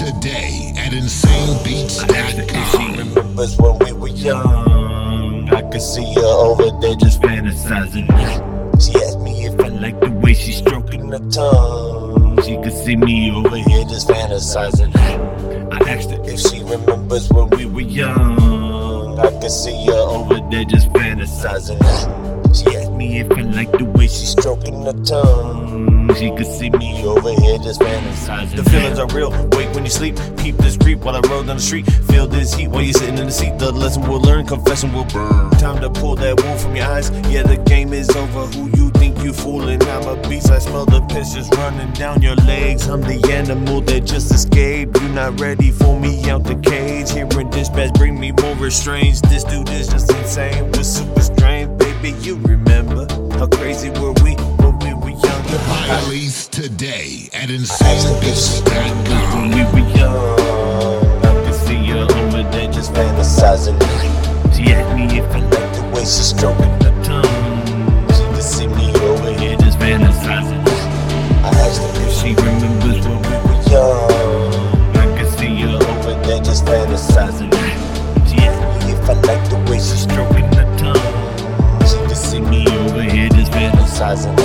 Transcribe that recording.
Today at when we were young. I could see her over there just fantasizing. She asked me if I like the way she's stroking her tongue. She could see me over here just fantasizing. I asked her if she remembers when we were young. I could see her over there just fantasizing. She asked me if I like the way she's stroking her tongue. She could see me over here just fantasizing. The feelings are real. Wake when you sleep. Keep this creep while I roll down the street. Feel this heat while you're sitting in the seat. The lesson we'll learn, confession will burn. Time to pull that wool from your eyes. Yeah, the game is over. Who you think you fooling. I'm a beast, I smell the piss just running down your legs. I'm the animal that just escaped. You're not ready for me out the cage. Hearing dispatch bring me more restraints. This dude is just insane with super strength. Baby, you remember how crazy were we when we were younger? Buy lease today at insanebitch.com. When we were young, I could see you over there just fantasizing. Me if I like the way she's stroking If she remembers when we were young, I can see her over there just fantasizing. She me if I like the way she's stroking her tongue. She can see me over here just fantasizing.